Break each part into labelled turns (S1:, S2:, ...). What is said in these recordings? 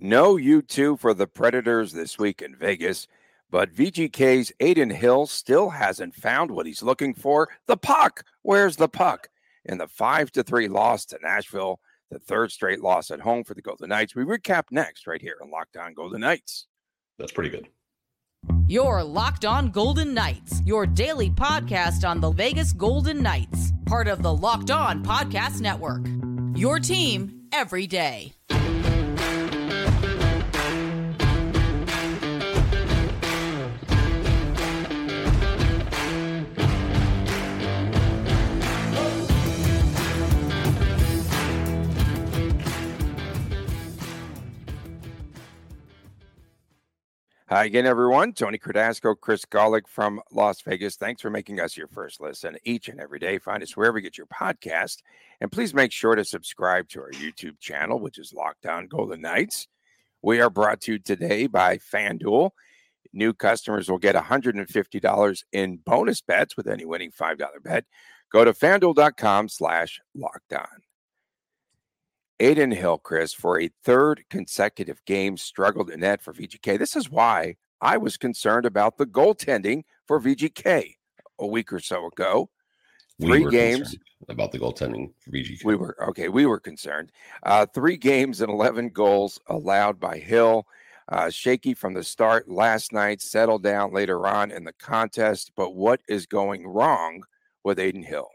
S1: No U2 for the Predators this week in Vegas, but VGK's Adin Hill still hasn't found what he's looking for. The puck. Where's the puck? In the 5 to 3 loss to Nashville, the third straight loss at home for the Golden Knights. We recap next right here on Locked On Golden Knights.
S2: That's pretty good.
S3: Your Locked On Golden Knights, your daily podcast on the Vegas Golden Knights, part of the Locked On Podcast Network. Your team every day.
S1: Hi again, everyone. Tony Cardasco, Chris Gawlik from Las Vegas. Thanks for making us your first listen each and every day. Find us wherever you get your podcast. And please make sure to subscribe to our YouTube channel, which is Locked On Golden Knights. We are brought to you today by FanDuel. New customers will get $150 in bonus bets with any winning $5 bet. Go to fanduel.com slash locked Adin Hillcrest for a third consecutive game struggled in net for VGK. This is why I was concerned about the goaltending for VGK a week or so ago. Three
S2: we
S1: games
S2: about the goaltending for VGK.
S1: We were okay. We were concerned. Uh, three games and eleven goals allowed by Hill. Uh, shaky from the start last night, settled down later on in the contest. But what is going wrong with Adin Hill?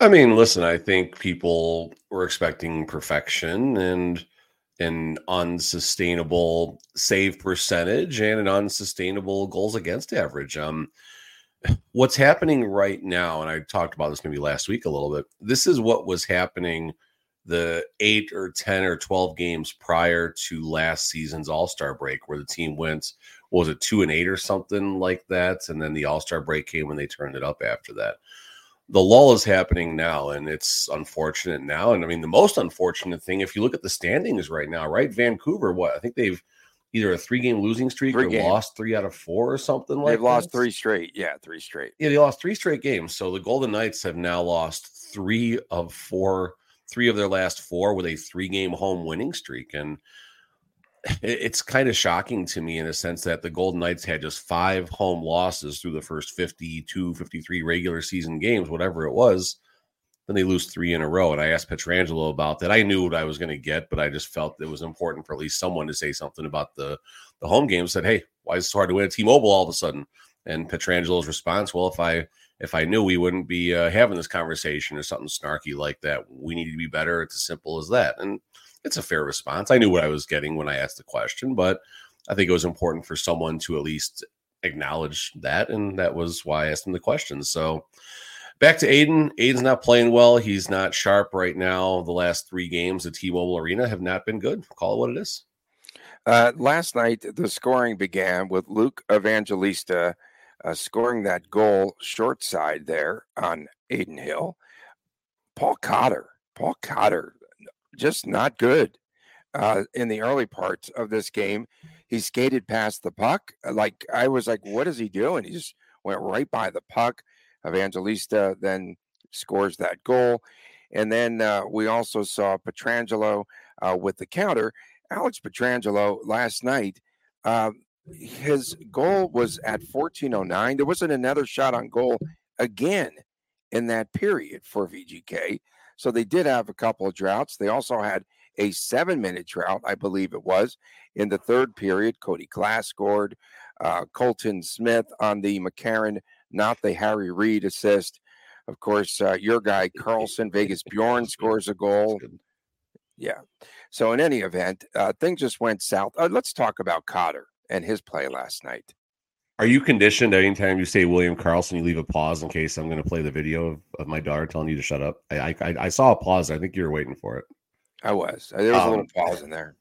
S2: I mean, listen, I think people were expecting perfection and an unsustainable save percentage and an unsustainable goals against average. Um, what's happening right now, and I talked about this maybe last week a little bit. This is what was happening the eight or 10 or 12 games prior to last season's All Star break, where the team went, was it two and eight or something like that? And then the All Star break came and they turned it up after that the lull is happening now, and it's unfortunate now. And I mean, the most unfortunate thing, if you look at the standings right now, right? Vancouver, what I think they've either a three game losing streak three or games. lost three out of four or something like
S1: They've lost three straight. Yeah, three straight.
S2: Yeah, they lost three straight games. So the Golden Knights have now lost three of four, three of their last four with a three game home winning streak. And it's kind of shocking to me in a sense that the Golden Knights had just five home losses through the first 52, 53 regular season games, whatever it was. Then they lose three in a row. And I asked Pietrangelo about that. I knew what I was going to get, but I just felt it was important for at least someone to say something about the, the home game. Said, hey, why is it so hard to win at T-Mobile all of a sudden? And Pietrangelo's response, well, if I if I knew we wouldn't be uh, having this conversation or something snarky like that, we need to be better. It's as simple as that. And it's a fair response. I knew what I was getting when I asked the question, but I think it was important for someone to at least acknowledge that, and that was why I asked him the question. So back to Adin. Adin's not playing well. He's not sharp right now. The last three games at T-Mobile Arena have not been good. Call it what it is.
S1: Uh, last night, the scoring began with Luke Evangelista uh, scoring that goal short side there on Adin Hill. Paul Cotter, Paul Cotter just not good uh, in the early parts of this game. He skated past the puck. Uh, like I was like, what is he doing? He just went right by the puck. Evangelista then scores that goal. And then uh, we also saw Pietrangelo uh, with the counter. Alex Pietrangelo last night, uh, his goal was at 1409. There wasn't another shot on goal again in that period for VGK. So they did have a couple of droughts. They also had a seven minute drought, I believe it was, in the third period. Cody Glass scored. Uh, Colton Smith on the McCarran, not the Harry Reid assist. Of course, uh, your guy Karlsson, Vegas Bjorn scores a goal. Yeah. So in any event, uh, things just went south. Uh, let's talk about Cotter and his play last night.
S2: Are you conditioned anytime you say William Karlsson, you leave a pause in case I'm going to play the video of, of my daughter telling you to shut up? I, I, I saw a pause. I think you were waiting for it.
S1: I was. There was um, a little pause in there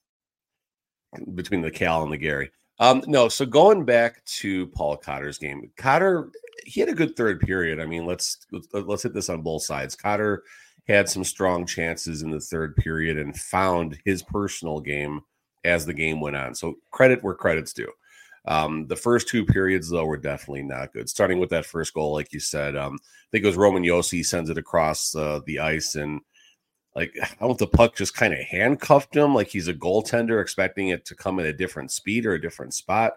S2: between the Cal and the Gary. Um, no, so going back to Paul Cotter's game, Cotter he had a good third period. I mean, let's let's hit this on both sides. Cotter had some strong chances in the third period and found his personal game as the game went on. So credit where credit's due. Um, the first two periods, though, were definitely not good. Starting with that first goal, like you said, um, I think it was Roman Josi sends it across uh, the ice, and like I don't know if the puck just kind of handcuffed him, like he's a goaltender expecting it to come at a different speed or a different spot.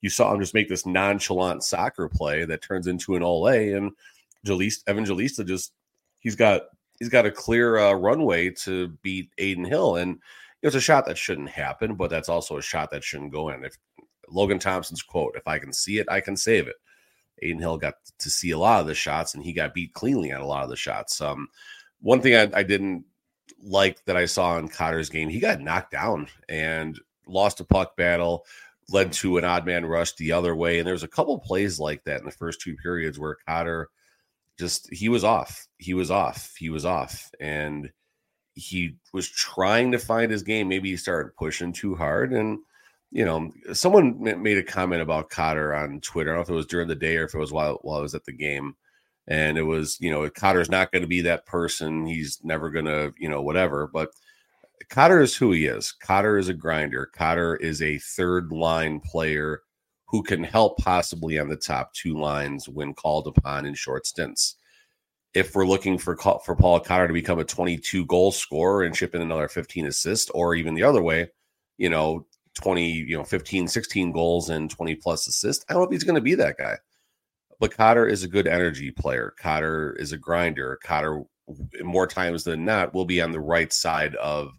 S2: You saw him just make this nonchalant soccer play that turns into an ole, and Jalista, Evangelista just he's got he's got a clear uh, runway to beat Adin Hill, and it's a shot that shouldn't happen, but that's also a shot that shouldn't go in. If Logan Thompson's quote, "If I can see it, I can save it." Adin Hill got to see a lot of the shots, and he got beat cleanly on a lot of the shots. Um, one thing I, I didn't like that I saw in Cotter's game, he got knocked down and lost a puck battle, led to an odd man rush the other way. And there was a couple plays like that in the first two periods where Cotter just he was off. He was off. He was off. And he was trying to find his game. Maybe he started pushing too hard. And, you know, someone made a comment about Cotter on Twitter. I don't know if it was during the day or if it was while, while I was at the game and it was you know Cotter's not going to be that person. He's never going to you know whatever. But Cotter is who he is. Cotter is a grinder. Cotter is a third line player who can help possibly on the top two lines when called upon in short stints. If we're looking for for Paul Cotter to become a 22 goal scorer and chip in another 15 assists, or even the other way, you know, 20, you know, 15, 16 goals and 20 plus assists, I don't know if he's going to be that guy. But Cotter is a good energy player. Cotter is a grinder. Cotter, more times than not, will be on the right side of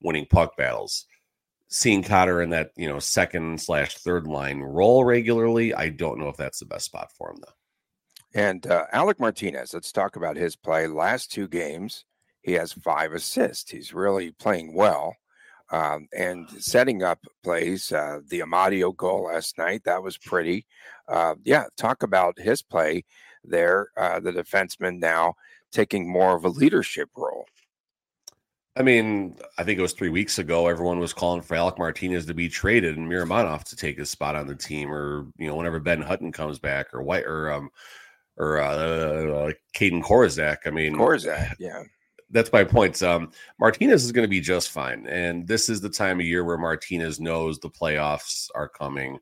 S2: winning puck battles. Seeing Cotter in that you know second slash third line role regularly, I don't know if that's the best spot for him though.
S1: And uh, Alec Martinez, let's talk about his play. Last two games, he has five assists. He's really playing well um, and setting up plays. Uh, the Amadio goal last night, that was pretty. Uh, yeah, talk about his play there. Uh, the defenseman now taking more of a leadership role.
S2: I mean, I think it was three weeks ago. Everyone was calling for Alec Martinez to be traded and Miromanov to take his spot on the team, or you know, whenever Ben Hutton comes back, or White, or um, or uh, uh Kaedan Korczak. I mean,
S1: Korczak, yeah
S2: that's my point. Um, Martinez is going to be just fine, and this is the time of year where Martinez knows the playoffs are coming,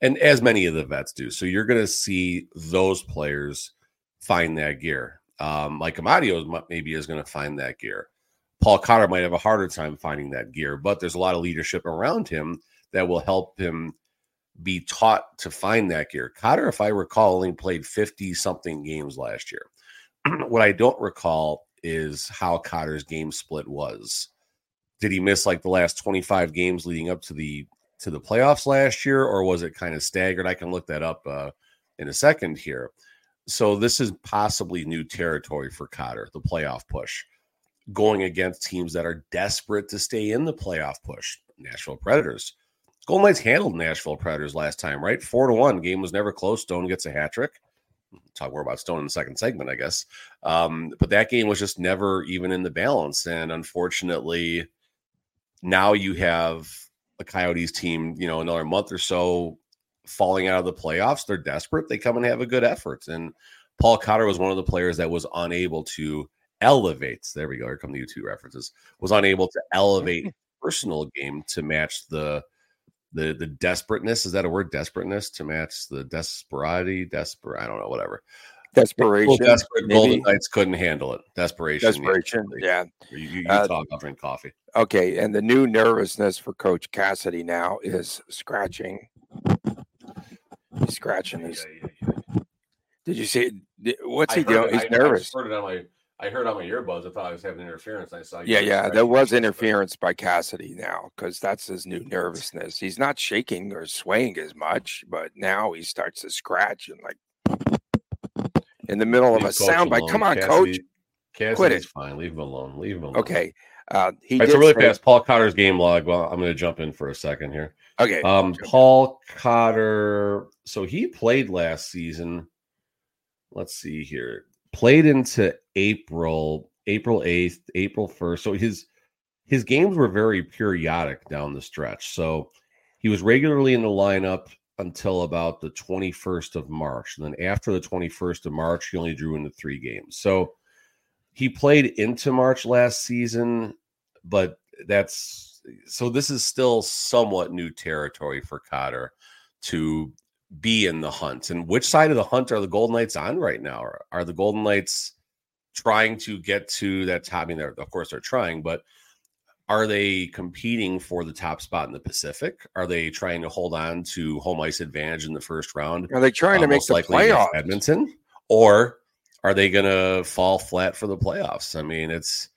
S2: and as many of the vets do. So you're going to see those players find that gear. Um, like Amadio maybe is going to find that gear. Paul Cotter might have a harder time finding that gear, but there's a lot of leadership around him that will help him be taught to find that gear. Cotter, if I recall, only played 50 something games last year. what I don't recall is how Cotter's game split was. Did he miss like the last 25 games leading up to the to the playoffs last year, or was it kind of staggered? I can look that up uh, in a second here. So this is possibly new territory for Cotter, the playoff push, going against teams that are desperate to stay in the playoff push. Nashville Predators. Golden Knights handled Nashville Predators last time, right? Four to one. Game was never close. Stone gets a hat trick talk more about Stone in the second segment, I guess. Um, but that game was just never even in the balance. And unfortunately, now you have a Coyotes team, you know, another month or so falling out of the playoffs. They're desperate. They come and have a good effort. And Paul Cotter was one of the players that was unable to elevate. There we go. Here come the U2 references. Was unable to elevate personal game to match the the the desperateness is that a word desperateness to match the desperati desperate i don't know whatever.
S1: Desperation
S2: desperate golden knights couldn't handle it. Desperation
S1: desperation yeah.
S2: You, you, you uh, talk i'll drink coffee.
S1: okay and the new nervousness for coach cassidy now is scratching. He's scratching he's did you see what's he doing? he's
S2: I,
S1: nervous
S2: I heard it on my I heard on my earbuds. I thought I was having interference. I saw.
S1: Yeah, yeah, there was interference by Cassidy now because that's his new nervousness. He's not shaking or swaying as much, but now he starts to scratch and like in the middle of a sound bite. Come on, Cassidy, coach.
S2: Cassidy's Quit it. fine. Leave him alone. Leave him alone.
S1: Okay. Uh, he
S2: right, so really say, fast. Paul Cotter's game log. Well, I'm going to jump in for a second here.
S1: Okay.
S2: Um, Paul Cotter. So he played last season. Let's see here played into April, April 8th, April 1st. So his his games were very periodic down the stretch. So he was regularly in the lineup until about the 21st of March. And then after the 21st of March, he only drew into three games. So he played into March last season, but that's so this is still somewhat new territory for Cotter to be in the hunt. And which side of the hunt are the Golden Knights on right now? Are, are the Golden Knights trying to get to that top. I mean, they're of course they're trying, but are they competing for the top spot in the Pacific? Are they trying to hold on to home ice advantage in the first round?
S1: Are they trying to
S2: uh,
S1: make
S2: most
S1: the playoffs?
S2: Edmonton, or are they going to fall flat for the playoffs? I mean, it's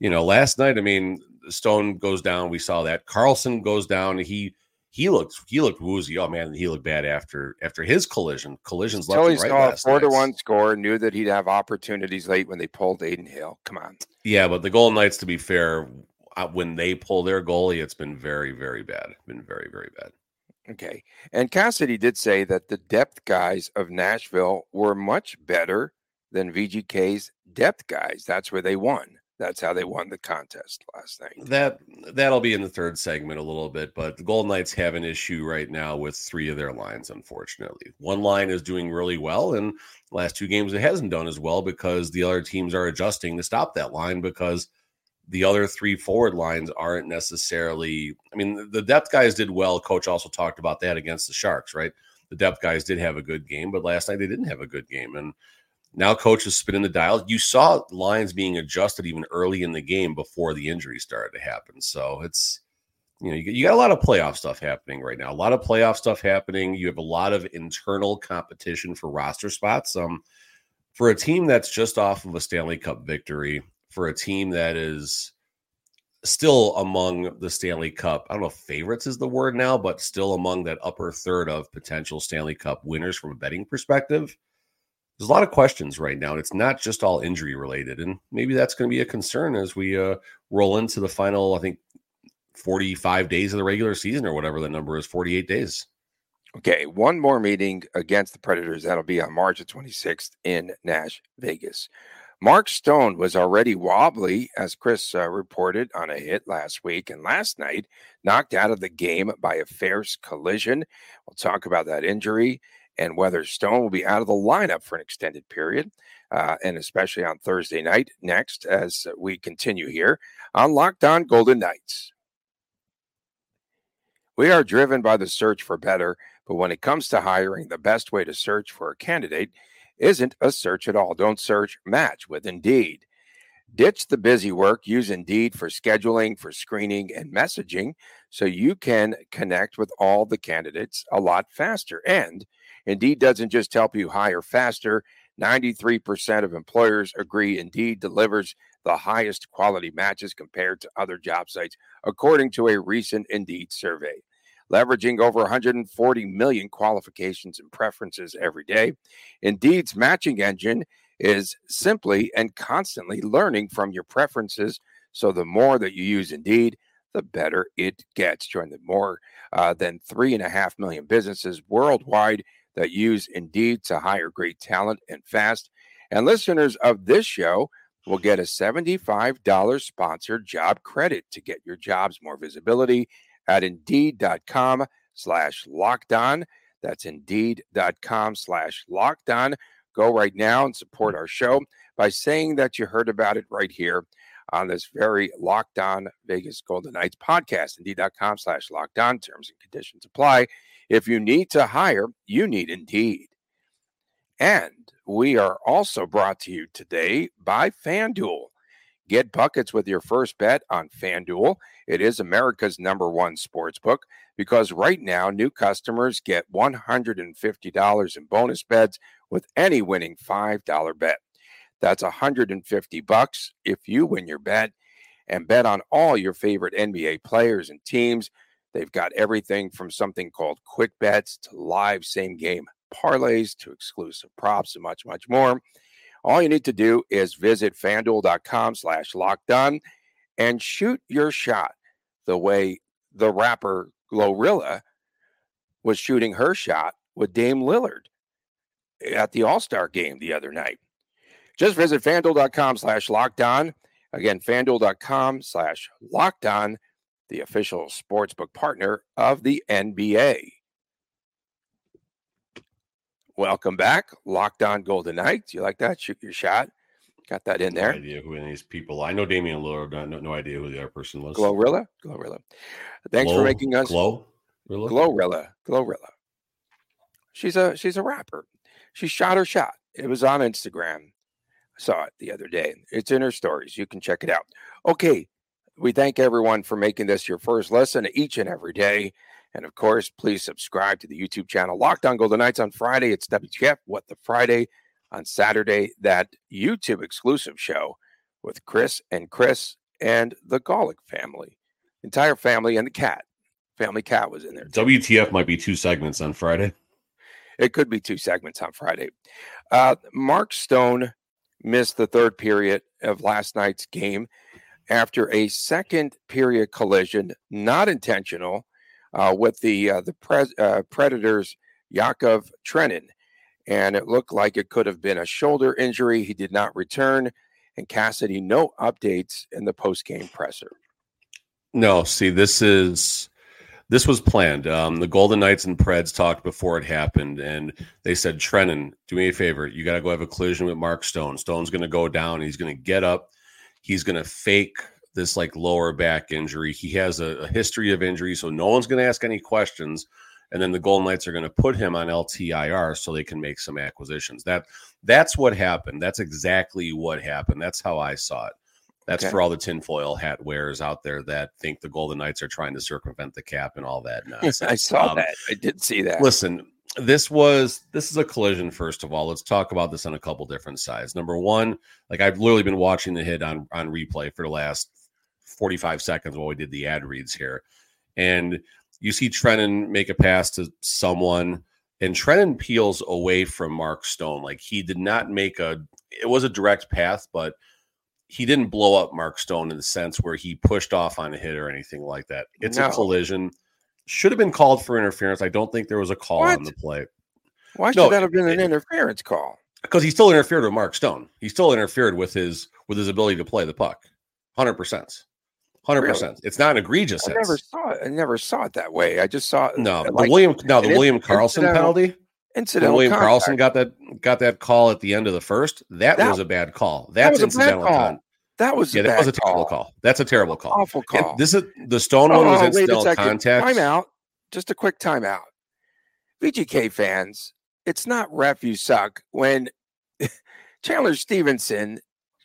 S2: you know, last night. I mean, Stone goes down. We saw that Karlsson goes down. He he looked he looked woozy. Oh man, he looked bad after after his collision. Collisions left
S1: Until he
S2: and right
S1: saw a four to one score, knew that he'd have opportunities late when they pulled Adin Hill. Come on.
S2: Yeah, but the Golden Knights, to be fair, uh, when they pull their goalie, it's been very, very bad. Been very, very bad.
S1: Okay. And Cassidy did say that the depth guys of Nashville were much better than VGK's depth guys. That's where they won. That's how they won the contest last night.
S2: That that'll be in the third segment a little bit, but the Golden Knights have an issue right now with three of their lines. Unfortunately, one line is doing really well, and last two games it hasn't done as well because the other teams are adjusting to stop that line because the other three forward lines aren't necessarily. I mean, the depth guys did well. Coach also talked about that against the Sharks, right? The depth guys did have a good game, but last night they didn't have a good game, and now coach is spinning the dial. You saw lines being adjusted even early in the game before the injury started to happen. So it's you know you, you got a lot of playoff stuff happening right now. A lot of playoff stuff happening. You have a lot of internal competition for roster spots. Um, for a team that's just off of a Stanley Cup victory, for a team that is still among the Stanley Cup, I don't know if favorites is the word now, but still among that upper third of potential Stanley Cup winners from a betting perspective there's a lot of questions right now, and it's not just all injury related. And maybe that's going to be a concern as we uh, roll into the final, I think, 45 days of the regular season or whatever the number is 48 days.
S1: Okay, one more meeting against the Predators. That'll be on March the 26th in Nash, Vegas. Mark Stone was already wobbly, as Chris uh, reported, on a hit last week and last night, knocked out of the game by a fierce collision. We'll talk about that injury and whether Stone will be out of the lineup for an extended period, uh, and especially on Thursday night next as we continue here on Locked On Golden Knights. We are driven by the search for better, but when it comes to hiring, the best way to search for a candidate isn't a search at all. Don't search, match with Indeed. Ditch the busy work. Use Indeed for scheduling, for screening, and messaging so you can connect with all the candidates a lot faster. And Indeed doesn't just help you hire faster. 93% of employers agree Indeed delivers the highest quality matches compared to other job sites, according to a recent Indeed survey. Leveraging over 140 million qualifications and preferences every day, Indeed's matching engine is simply and constantly learning from your preferences. So the more that you use Indeed, the better it gets. Join the more uh, than three and a half million businesses worldwide that use Indeed to hire great talent and fast. And listeners of this show will get a $75 sponsored job credit to get your jobs more visibility at indeed.com slash locked on. That's indeed.com slash locked on. Go right now and support our show by saying that you heard about it right here on this very locked on Vegas Golden Knights podcast. Indeed.com slash locked on. Terms and conditions apply. If you need to hire, you need Indeed. And we are also brought to you today by FanDuel. Get buckets with your first bet on FanDuel. It is America's number one sports book because right now new customers get $150 in bonus bets with any winning $5 bet. That's 150 bucks if you win your bet and bet on all your favorite NBA players and teams. They've got everything from something called quick bets to live same game parlays to exclusive props and much, much more. All you need to do is visit fanduel.com slash locked on and shoot your shot the way the rapper Glorilla was shooting her shot with Dame Lillard at the All Star game the other night. Just visit fanduel.com slash locked on. Again, fanduel.com slash locked on, the official sportsbook partner of the NBA. Welcome back, Locked On Golden Knights. You like that? Shoot your shot. Got that in there.
S2: No idea who any of these people. I know Damian Lillard. No, no, idea who the other person was.
S1: Glorilla? Glorilla. Thanks
S2: Glow-
S1: for making us
S2: Glow. Rilla?
S1: Glorilla. Glorilla. She's a she's a rapper. She shot her shot. It was on Instagram. I saw it the other day. It's in her stories. You can check it out. Okay. We thank everyone for making this your first lesson each and every day. And of course, please subscribe to the YouTube channel Locked On Golden Knights on Friday. It's WTF What the Friday on Saturday, that YouTube exclusive show with Chris and Chris and the Gawlik family, entire family and the cat. Family cat was in there.
S2: Too. WTF might be two segments on Friday.
S1: It could be two segments on Friday. Uh, Mark Stone missed the third period of last night's game after a second period collision, not intentional, uh, with the uh, the uh, Predators' Yakov Trenin, and it looked like it could have been a shoulder injury. He did not return, and Cassidy no updates in the post game presser.
S2: No, see, this is this was planned. Um, the Golden Knights and Preds talked before it happened, and they said, Trenin, do me a favor. You got to go have a collision with Mark Stone. Stone's going to go down. He's going to get up. He's going to fake this like lower back injury. He has a, a history of injury, so no one's going to ask any questions. And then the Golden Knights are going to put him on LTIR so they can make some acquisitions. That that's what happened. That's exactly what happened. That's how I saw it. That's okay. for all the tinfoil hat wearers out there that think the Golden Knights are trying to circumvent the cap and all that nonsense.
S1: I saw um, that. I did see that.
S2: Listen, this was this is a collision. First of all, let's talk about this on a couple different sides. Number one, like I've literally been watching the hit on on replay for the last forty five seconds while we did the ad reads here, and you see Trenin make a pass to someone, and Trenin peels away from Mark Stone. Like he did not make a. It was a direct path, but he didn't blow up Mark Stone in the sense where he pushed off on a hit or anything like that. It's no. a collision. Should have been called for interference. I don't think there was a call what? on the play.
S1: Why should no, that have been an interference call?
S2: Because he still interfered with Mark Stone. He still interfered with his with his ability to play the puck. Hundred percent. Hundred percent. It's not an egregious.
S1: I never saw it. I never saw it that way. I just saw
S2: no like, the William no the William Karlsson penalty.
S1: Incidental.
S2: William contact. Karlsson got that got that call at the end of the first. That, that was a bad call. That's that incidental. Con-
S1: that was
S2: yeah, that was a terrible call. call. That's a terrible call.
S1: Awful call.
S2: And this is the Stone one was oh, incidental contact.
S1: Timeout. Just a quick timeout. VGK fans, it's not ref you suck when Chandler Stephenson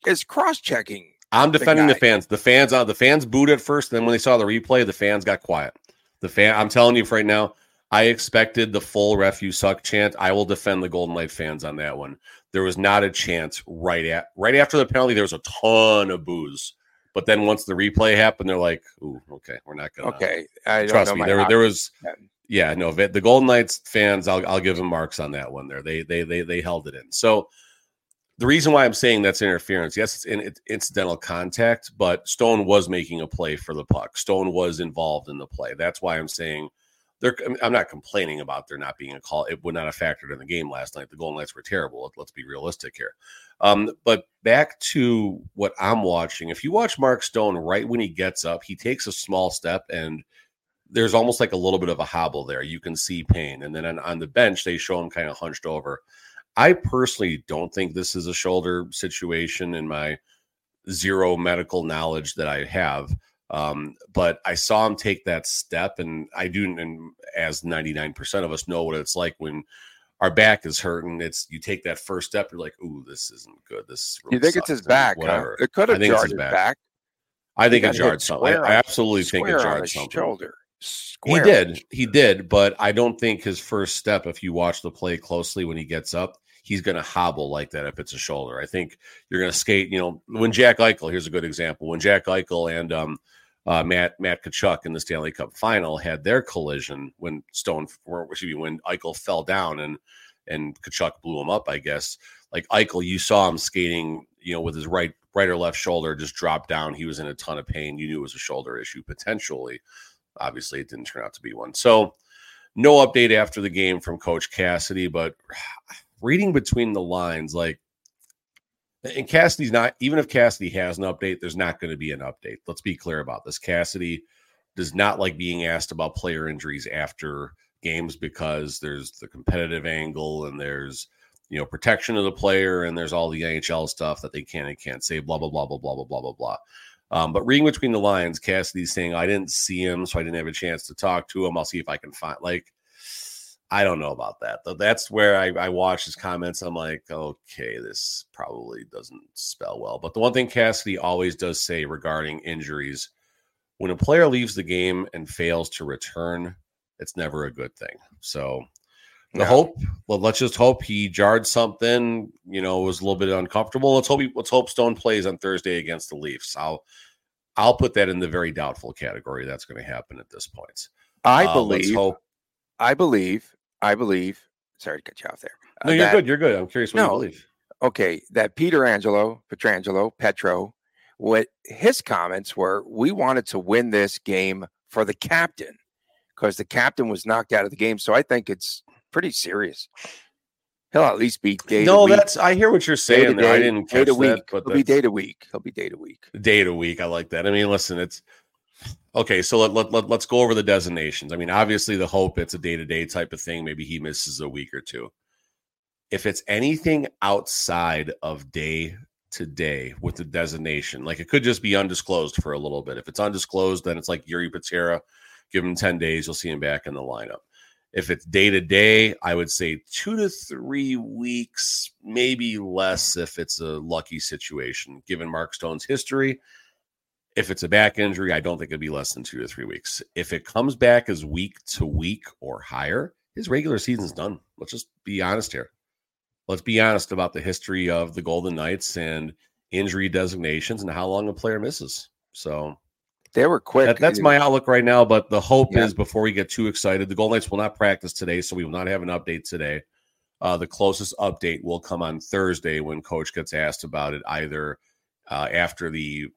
S1: is cross-checking.
S2: I'm defending the, the fans. The fans, uh, the fans booed at first. Then when they saw the replay, the fans got quiet. The fan, I'm telling you right now, I expected the full ref you suck chant. I will defend the Golden Knight fans on that one. There was not a chance right at right after the penalty. There was a ton of booze, but then once the replay happened, they're like, "Ooh, okay, we're not gonna."
S1: Okay,
S2: I trust me. There, there was, yeah, no, the Golden Knights fans. I'll, I'll give them marks on that one. There, they, they, they, they held it in. So the reason why I'm saying that's interference, yes, it's in it's incidental contact, but Stone was making a play for the puck. Stone was involved in the play. That's why I'm saying they're I'm not complaining about there not being a call. It would not have factored in the game last night. The Golden Knights were terrible. Let's be realistic here. Um, but back to what I'm watching. If you watch Mark Stone right when he gets up, he takes a small step and there's almost like a little bit of a hobble there. You can see pain. And then on, on the bench, they show him kind of hunched over. I personally don't think this is a shoulder situation in my zero medical knowledge that I have. Um, but I saw him take that step, and I do, and as 99% of us know what it's like when our back is hurting. It's you take that first step, you're like, "Ooh, this isn't good." This
S1: really you think
S2: sucks.
S1: it's his back? Whatever. Huh? It could have jarred his back. back.
S2: I think it jarred something. I, I, absolutely think it jarred something.
S1: Shoulder.
S2: Square. He did. He did, but I don't think his first step, if you watch the play closely when he gets up, he's going to hobble like that if it's a shoulder. I think you're going to skate. You know, when Jack Eichel, here's a good example. When Jack Eichel and um, uh, Matt Matt Tkachuk in the Stanley Cup Final had their collision when Stone, or excuse me, when Eichel fell down and and Tkachuk blew him up. I guess like Eichel, you saw him skating, you know, with his right right or left shoulder just dropped down. He was in a ton of pain. You knew it was a shoulder issue potentially. Obviously, it didn't turn out to be one. So, no update after the game from Coach Cassidy, but reading between the lines, like and Cassidy's not, even if Cassidy has an update, there's not going to be an update. Let's be clear about this. Cassidy does not like being asked about player injuries after games because there's the competitive angle and there's, you know, protection of the player and there's all the NHL stuff that they can and can't say, blah, blah, blah, blah, blah, blah, blah, blah, blah. Um, but reading between the lines, Cassidy's saying, I didn't see him, so I didn't have a chance to talk to him. I'll see if I can find, like, I don't know about that. Though that's where I, I watch his comments. I'm like, okay, this probably doesn't spell well. But the one thing Cassidy always does say regarding injuries, when a player leaves the game and fails to return, it's never a good thing. So the no. hope, well, let's just hope he jarred something, you know, was a little bit uncomfortable. Let's hope he, let's hope Stone plays on Thursday against the Leafs. I'll I'll put that in the very doubtful category. That's going to happen at this point.
S1: I uh, believe. I believe. I believe. Sorry to cut you off there.
S2: Uh, no, you're that, good. You're good. I'm curious what no, you believe.
S1: Okay, that Peter Angelo, Pietrangelo, Petro, what his comments were, we wanted to win this game for the captain because the captain was knocked out of the game. So I think it's pretty serious. He'll at least be day.
S2: No, that's I hear what you're saying. Day, I didn't catch
S1: day to
S2: week.
S1: That, but He'll be day to week. He'll be day to week.
S2: Day to week. I like that. I mean, listen, it's okay. So let, let, let, let's go over the designations. I mean, obviously, the hope it's a day to day type of thing. Maybe he misses a week or two. If it's anything outside of day to day with the designation, like it could just be undisclosed for a little bit. If it's undisclosed, then it's like Jiri Patera. Give him 10 days, you'll see him back in the lineup. If it's day to day, I would say two to three weeks, maybe less if it's a lucky situation, given Mark Stone's history. If it's a back injury, I don't think it'd be less than two to three weeks. If it comes back as week to week or higher, his regular season's done. Let's just be honest here. Let's be honest about the history of the Golden Knights and injury designations and how long a player misses. So
S1: they were quick.
S2: That, that's my outlook right now. But the hope yeah. is before we get too excited, the Golden Knights will not practice today, so we will not have an update today. Uh, the closest update will come on Thursday when Coach gets asked about it, either uh, after the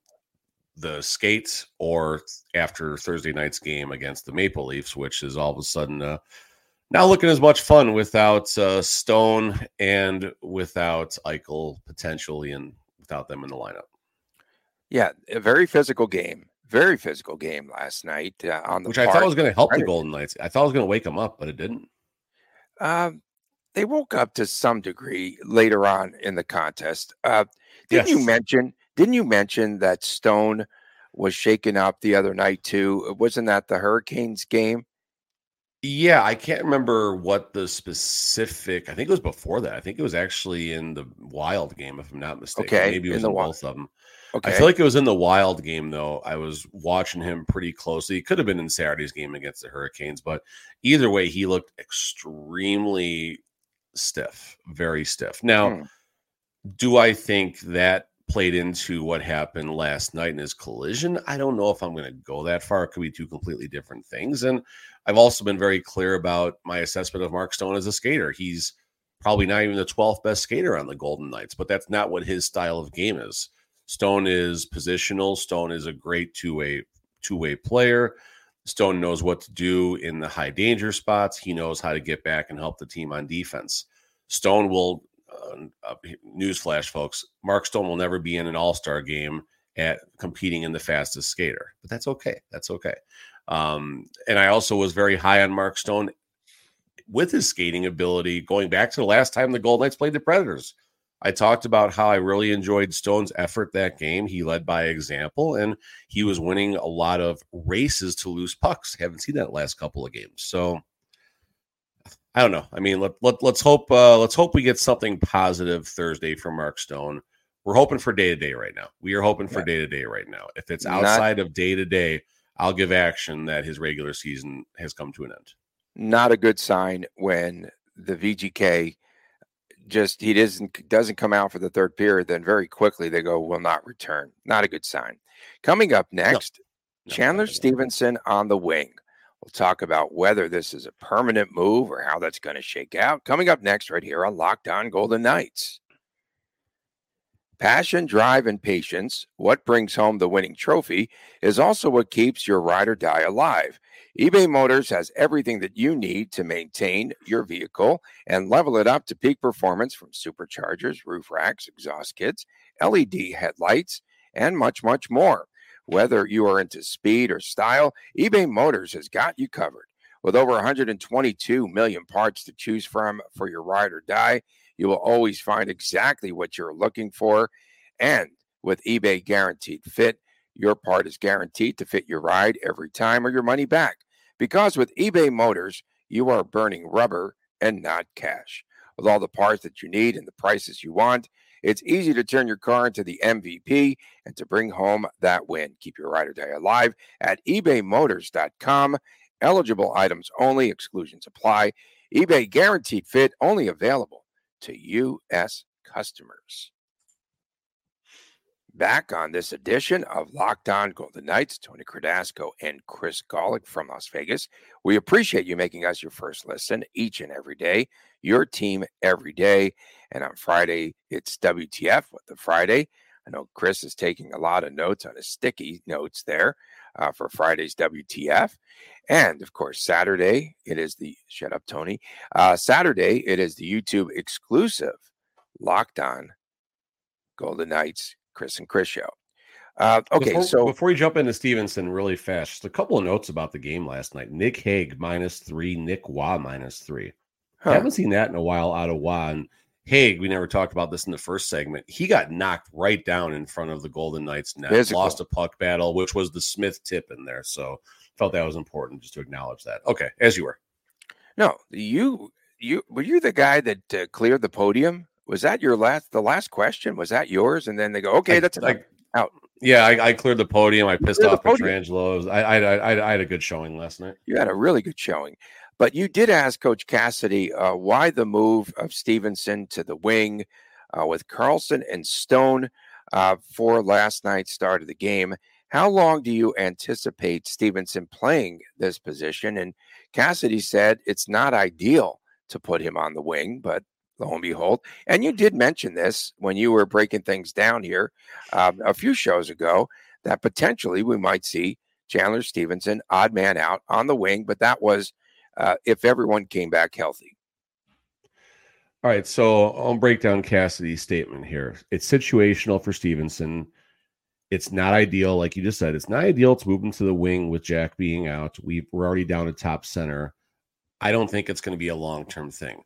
S2: the skates or after Thursday night's game against the Maple Leafs, which is all of a sudden uh, now looking as much fun without uh, Stone and without Eichel potentially, and without them in the lineup.
S1: Yeah, a very physical game very physical game last night uh, on the
S2: which I thought was going to help the Golden Knights. I thought it was going to wake them up, but it didn't.
S1: Um, they woke up to some degree later on in the contest. Uh, didn't yes. you mention? Didn't you mention that Stone was shaken up the other night too? Wasn't that the Hurricanes game?
S2: Yeah, I can't remember what the specific. I think it was before that. I think it was actually in the Wild game, if I'm not mistaken. Okay, maybe it was in, in both of them. Okay. I feel like it was in the Wild game though. I was watching him pretty closely. It could have been in Saturday's game against the Hurricanes, but either way, he looked extremely stiff, very stiff. Now, hmm. do I think that played into what happened last night in his collision? I don't know if I'm going to go that far. It could be two completely different things. And I've also been very clear about my assessment of Mark Stone as a skater. He's probably not even the 12th best skater on the Golden Knights, but that's not what his style of game is. Stone is positional. Stone is a great two-way two-way player. Stone knows what to do in the high danger spots. He knows how to get back and help the team on defense. Stone will uh, uh, newsflash, folks. Mark Stone will never be in an All-Star game at competing in the fastest skater, but that's okay. That's okay. Um, and I also was very high on Mark Stone with his skating ability going back to the last time the Golden Knights played the Predators. I talked about how I really enjoyed Stone's effort that game. He led by example and he was winning a lot of races to lose pucks. Haven't seen that last couple of games. So I don't know. I mean, let, let let's hope uh, let's hope we get something positive Thursday from Mark Stone. We're hoping for day to day right now. We are hoping for day to day right now. If it's outside not, of day to day, I'll give action that his regular season has come to an end.
S1: Not a good sign when the VGK just he doesn't doesn't come out for the third period, then very quickly they go will not return. Not a good sign. Coming up next, no. Chandler no, Stephenson on the wing. We'll talk about whether this is a permanent move or how that's going to shake out. Coming up next, right here on Locked On Golden Knights. Passion, drive, and patience, what brings home the winning trophy, is also what keeps your ride or die alive. eBay Motors has everything that you need to maintain your vehicle and level it up to peak performance from superchargers, roof racks, exhaust kits, LED headlights, and much, much more. Whether you are into speed or style, eBay Motors has got you covered. With over 122 million parts to choose from for your ride or die, you will always find exactly what you're looking for. And with eBay Guaranteed Fit, your part is guaranteed to fit your ride every time or your money back. Because with eBay Motors, you are burning rubber and not cash. With all the parts that you need and the prices you want, it's easy to turn your car into the MVP and to bring home that win. Keep your ride or die alive at ebaymotors.com. Eligible items only, exclusions apply. eBay guaranteed fit only available to U.S. customers. Back on this edition of Locked On Golden Knights, Tony Cardasco and Chris Gawlik from Las Vegas. We appreciate you making us your first listen each and every day, your team every day. And on Friday, it's WTF with the Friday. I know Chris is taking a lot of notes on his sticky notes there uh, for Friday's WTF. And of course, Saturday, it is the shut up, Tony. Uh, Saturday, it is the YouTube exclusive Locked On Golden Knights Chris and Chris show. Uh, okay,
S2: before,
S1: so
S2: before we jump into Stephenson really fast, just a couple of notes about the game last night. Nick Hague minus three, Nick Roy minus three. Huh. Haven't seen that in a while out of Roy. And Hague, we never talked about this in the first segment. He got knocked right down in front of the Golden Knights net. Physical. Lost a puck battle, which was the Smith tip in there. So felt that was important just to acknowledge that. Okay, as you were.
S1: No, you you were you the guy that uh, cleared the podium was that your last the last question? Was that yours? And then they go, okay, I, that's like out.
S2: Yeah, I, I, cleared the podium. I pissed off Pietrangelo I, I, I, I, had a good showing last night.
S1: You had a really good showing, but you did ask Coach Cassidy uh, why the move of Stephenson to the wing uh, with Karlsson and Stone uh, for last night's start of the game. How long do you anticipate Stephenson playing this position? And Cassidy said it's not ideal to put him on the wing, but lo and behold. And you did mention this when you were breaking things down here um, a few shows ago that potentially we might see Chandler Stephenson, odd man out on the wing, but that was uh, if everyone came back healthy.
S2: All right, so I'll break down Cassidy's statement here. It's situational for Stephenson. It's not ideal, like you just said. It's not ideal to move him to the wing with Jack being out. we we're already down at top center. I don't think it's going to be a long term thing.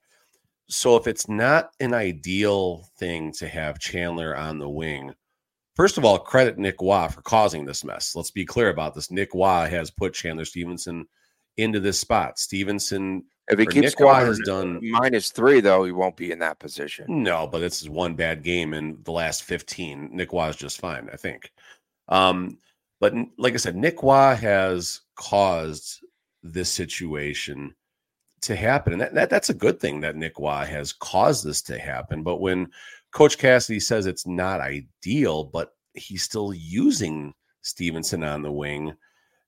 S2: So if it's not an ideal thing to have Chandler on the wing, first of all, credit Nick Roy for causing this mess. Let's be clear about this. Nick Roy has put Chandler Stephenson into this spot. Stephenson
S1: if he keeps Nick Roy has done minus three, though, he won't be in that position.
S2: No, but this is one bad game in the last 15. Nick Roy is just fine, I think. Um, but like I said, Nick Roy has caused this situation to happen. And that, that, that's a good thing that Nick Roy has caused this to happen. But when Coach Cassidy says it's not ideal, but he's still using Stephenson on the wing,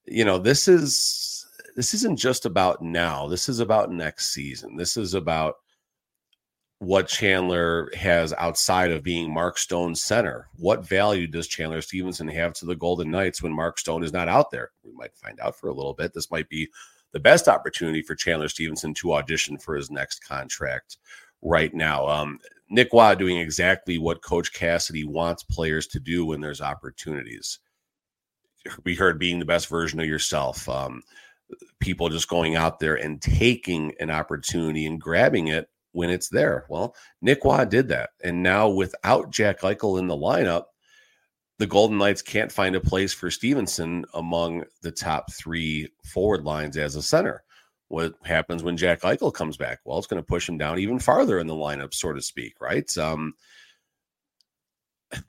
S2: you know, this is this isn't just about now. This is about next season. This is about what Chandler has outside of being Mark Stone's center. What value does Chandler Stephenson have to the Golden Knights when Mark Stone is not out there? We might find out for a little bit. This might be the best opportunity for Chandler Stephenson to audition for his next contract right now. Um, Nick Roy doing exactly what Coach Cassidy wants players to do when there's opportunities. We heard being the best version of yourself. Um, people just going out there and taking an opportunity and grabbing it when it's there. Well, Nick Roy did that. And now without Jack Eichel in the lineup, the Golden Knights can't find a place for Stephenson among the top three forward lines as a center. What happens when Jack Eichel comes back? Well, it's going to push him down even farther in the lineup, so to speak, right? Um,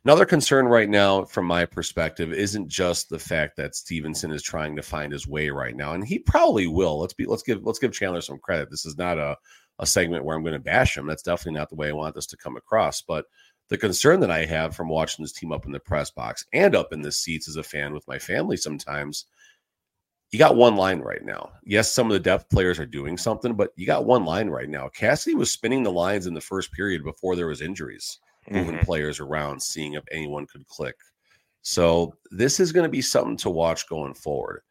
S2: another concern right now, from my perspective, isn't just the fact that Stephenson is trying to find his way right now, and he probably will. Let's be let's give let's give Chandler some credit. This is not a a segment where I'm going to bash him. That's definitely not the way I want this to come across, but the concern that I have from watching this team up in the press box and up in the seats as a fan with my family sometimes, you got one line right now. Yes, some of the depth players are doing something, but you got one line right now. Cassidy was spinning the lines in the first period before there was injuries, moving mm-hmm. players around, seeing if anyone could click. So this is going to be something to watch going forward.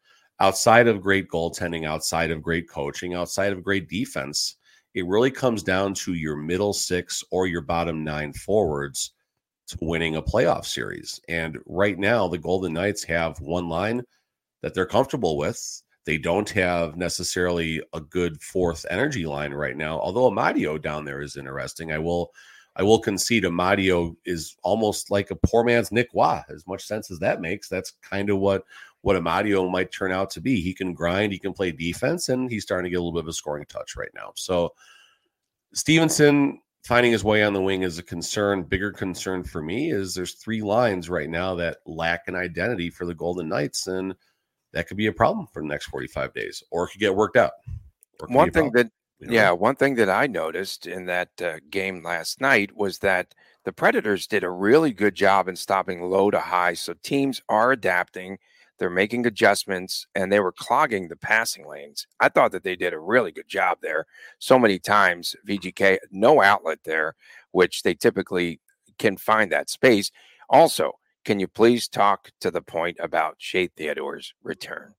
S2: Outside of great goaltending, outside of great coaching, outside of great defense, it really comes down to your middle six or your bottom nine forwards to winning a playoff series. And right now, the Golden Knights have one line that they're comfortable with. They don't have necessarily a good fourth energy line right now, although Amadio down there is interesting. I will I will concede Amadio is almost like a poor man's Nick Roy. As much sense as that makes, that's kind of what what Amadio might turn out to be. He can grind, he can play defense, and he's starting to get a little bit of a scoring touch right now. So Stephenson finding his way on the wing is a concern. Bigger concern for me is there's three lines right now that lack an identity for the Golden Knights, and that could be a problem for the next 45 days, or it could get worked out.
S1: One thing that you know? Yeah, one thing that I noticed in that uh, game last night was that the Predators did a really good job in stopping low to high. So teams are adapting, they're making adjustments, and they were clogging the passing lanes. I thought that they did a really good job there. So many times, VGK, no outlet there, which they typically can find that space. Also, can you please talk to the point about Shea Theodore's return?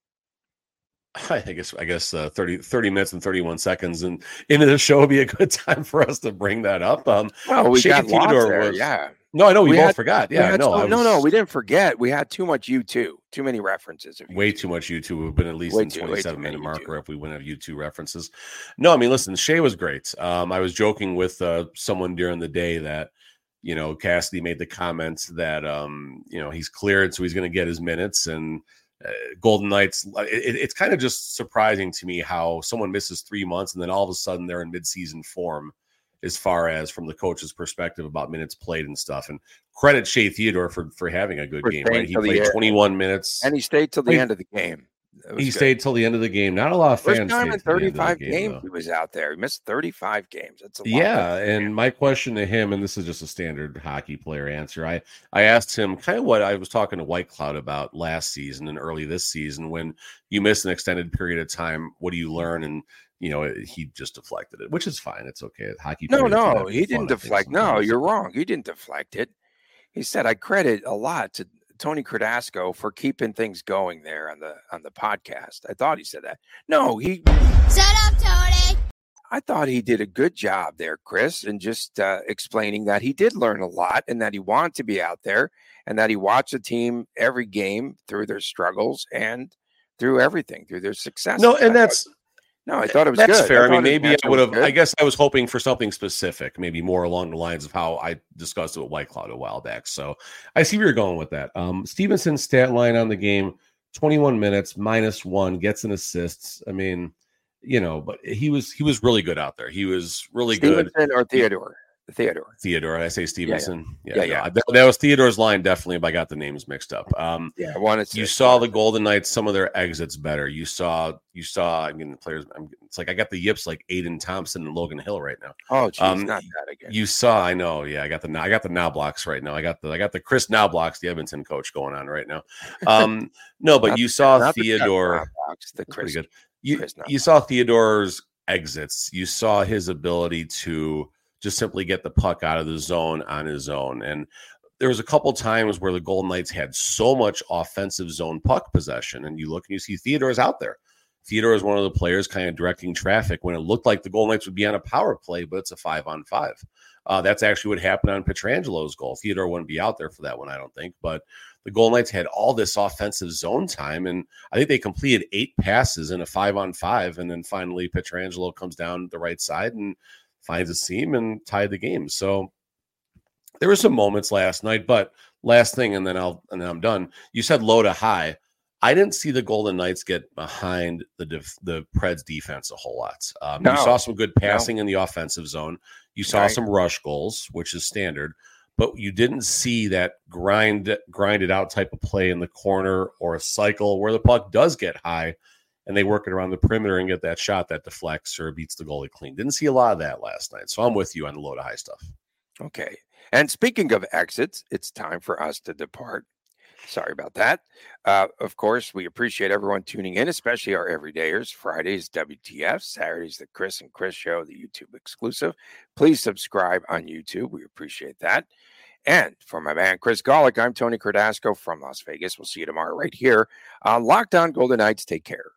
S2: I guess I guess uh, 30, 30 minutes and 31 seconds and into the show would be a good time for us to bring that up. Um
S1: well, we got Theodore there, was, yeah.
S2: No, I know we, we both had, forgot. Yeah, no,
S1: was, no, no, we didn't forget. We had too much U two, too many references.
S2: Way too much U two. We've been at least way in too, 27 minute marker if we wouldn't have U two references. No, I mean, listen, Shea was great. Um, I was joking with uh, someone during the day that you know Cassidy made the comments that um, you know he's cleared, so he's going to get his minutes and uh, Golden Knights. It, it's kind of just surprising to me how someone misses three months and then all of a sudden they're in midseason form, as far as from the coach's perspective about minutes played and stuff. And credit Shea Theodore for for having a good for game. Right, he played 21 minutes
S1: and he stayed till the end of the game.
S2: He good. stayed till the end of the game. Not a lot of
S1: First
S2: fans.
S1: time in 35 game, games though. he was out there. He missed 35 games. That's a
S2: yeah. And my question to him, and this is just a standard hockey player answer. I I asked him kind of what I was talking to Whitecloud about last season and early this season. When you miss an extended period of time, what do you learn? And you know, he just deflected it, which is fine. It's okay. Hockey.
S1: No, no, he didn't deflect. No, you're wrong. He didn't deflect it. He said, I credit a lot to Tony Cardasco for keeping things going there on the on the podcast. I thought he said that. No, he
S4: Shut up, Tony.
S1: I thought he did a good job there, Chris, and just uh, explaining that he did learn a lot and that he wanted to be out there and that he watched the team every game through their struggles and through everything, through their success.
S2: No, and that's
S1: no, I thought it was
S2: That's
S1: good.
S2: fair. I, I mean, maybe I would have. I guess I was hoping for something specific, maybe more along the lines of how I discussed it with Whitecloud a while back. So I see where you're going with that. Um, Stephenson's stat line on the game: 21 minutes, minus one, gets an assists. I mean, you know, but he was he was really good out there. He was really
S1: Stephenson
S2: good.
S1: Stephenson or Theodore. Theodore.
S2: Theodore. I say Stephenson. Yeah, yeah. yeah, yeah. That, that, was Theodore's line, definitely, but I got the names mixed up. Um,
S1: yeah, I wanted
S2: to. You saw the Golden Knights, some of their exits better. You saw, you saw, I mean, the players, I'm, it's like I got the yips like Adin Thompson and Logan Hill right now.
S1: Oh, geez, um, not that again.
S2: You saw, I know, yeah, I got the, I got the now blocks right now. I got the, I got the Kris Knoblauchs, the Edmonton coach going on right now. Um, no, but you saw Theodore.
S1: The, the Chris,
S2: good. You, you saw Theodore's exits. You saw his ability to, just simply get the puck out of the zone on his own. And there was a couple times where the Golden Knights had so much offensive zone puck possession, and you look and you see Theodore's out there. Theodore is one of the players kind of directing traffic when it looked like the Golden Knights would be on a power play, but it's a five on five. Uh, that's actually what happened on Pietrangelo's goal. Theodore wouldn't be out there for that one, I don't think. But the Golden Knights had all this offensive zone time, and I think they completed eight passes in a five on five. And then finally, Pietrangelo comes down the right side and finds a seam and tied the game. So there were some moments last night, but last thing, and then I'll and then I'm done. You said low to high. I didn't see the Golden Knights get behind the def, the Preds defense a whole lot. Um, no. You saw some good passing no. in the offensive zone. You saw right. some rush goals, which is standard, but you didn't see that grind grinded out type of play in the corner or a cycle where the puck does get high and they work it around the perimeter and get that shot that deflects or beats the goalie clean. Didn't see a lot of that last night. So I'm with you on the low to high stuff.
S1: Okay. And speaking of exits, it's time for us to depart. Sorry about that. Uh, of course, we appreciate everyone tuning in, especially our everydayers. Fridays, WTF. Saturdays, the Chris and Chris Show, the YouTube exclusive. Please subscribe on YouTube. We appreciate that. And for my man Chris Gawlik, I'm Tony Cardasco from Las Vegas. We'll see you tomorrow right here on Locked On Golden Knights. Take care.